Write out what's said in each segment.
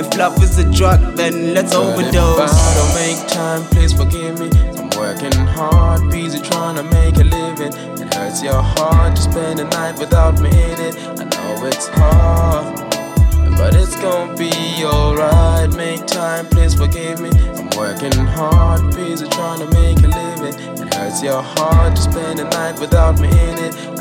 if love is a drug, then let's but overdose. I don't make time, please forgive me. I'm working hard, busy trying to make a living. It hurts your heart to spend a night without me in it. I know it's hard, but it's gonna be alright. Make time, please forgive me. Working hard, busy trying to make a living. It hurts your heart to spend the night without me in it.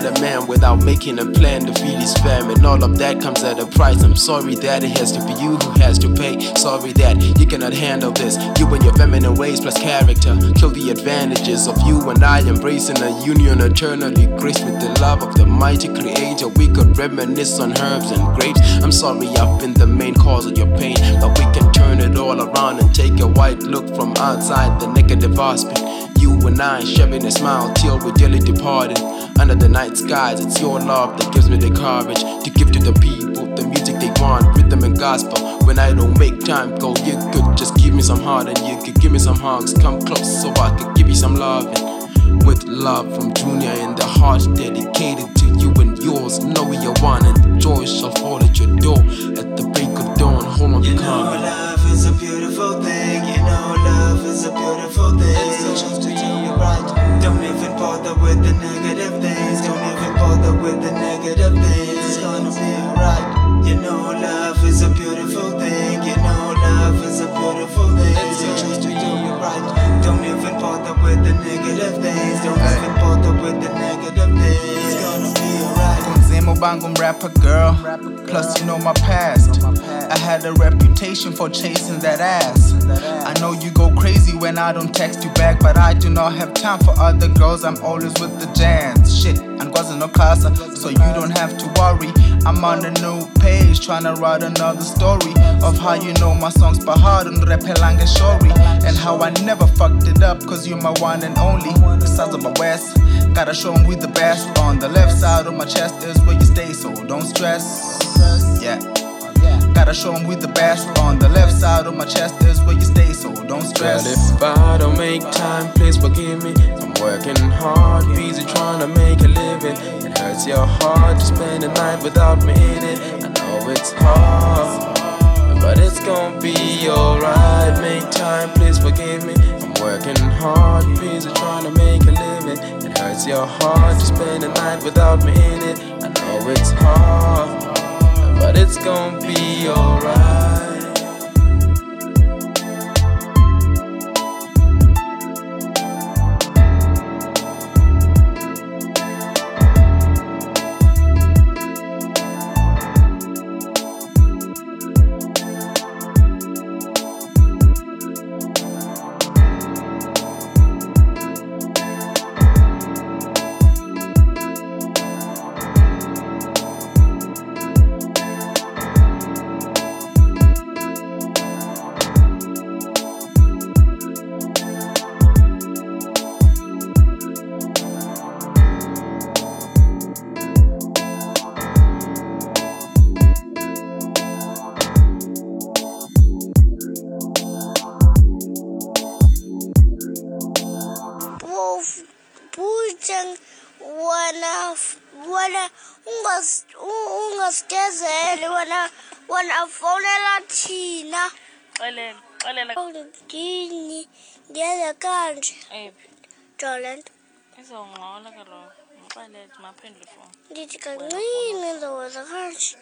Not a man without making a plan to feed his family. And all of that comes at a price. I'm sorry that it has to be you who has to pay. Sorry that you cannot handle this. You and your feminine ways plus character kill the advantages of you and I embracing a union eternally graced with the love of the mighty creator. We could reminisce on herbs and grapes. I'm sorry I've been the main cause of your pain, but we can turn it all around and take a white look from outside the negative aspect. And I sharing a smile till we're dearly departed. Under the night skies, it's your love that gives me the courage to give to the people the music they want, rhythm and gospel. When I don't make time go, you could just give me some heart and you could give me some hugs. Come close so I could give you some love. With love from Junior and the heart dedicated to you and yours. Know what you're one and joy shall fall at your door at the negative things. Don't even bother with the negative bangum rapper girl. Plus you know my past. I had a reputation for chasing that ass. I know you go crazy when I don't text you back, but I do not have time for other girls. I'm always with the jams. Shit, I'm causing no casa, so you don't have to worry. I'm on a new page, trying to write another story of how you know my songs by heart and Repelange Shori. And how I never fucked it up, cause you're my one and only. The sides of my west, gotta show show 'em we the best. On the left side of my chest is where you stay, so don't stress. Yeah. Gotta show show 'em we the best. On the left side of my chest is where you stay, so don't stress. if I don't make time, please forgive me. I'm working hard, busy trying to make a living. It hurts your heart to spend the night without me in it. I know it's hard, but it's gonna be alright. Make time, please forgive me. I'm working hard, busy trying to. It hurts your heart to spend the night without me in it. I know it's hard, but it's gonna be alright. wena ungasigezeli wena wena fowunela thina. Xelela xelela. Ndidini ndiyenze kanje. Jole nto izawungxola ke loo mxelele maphendule fowuni ndithi kancinci ndizaweza kanje.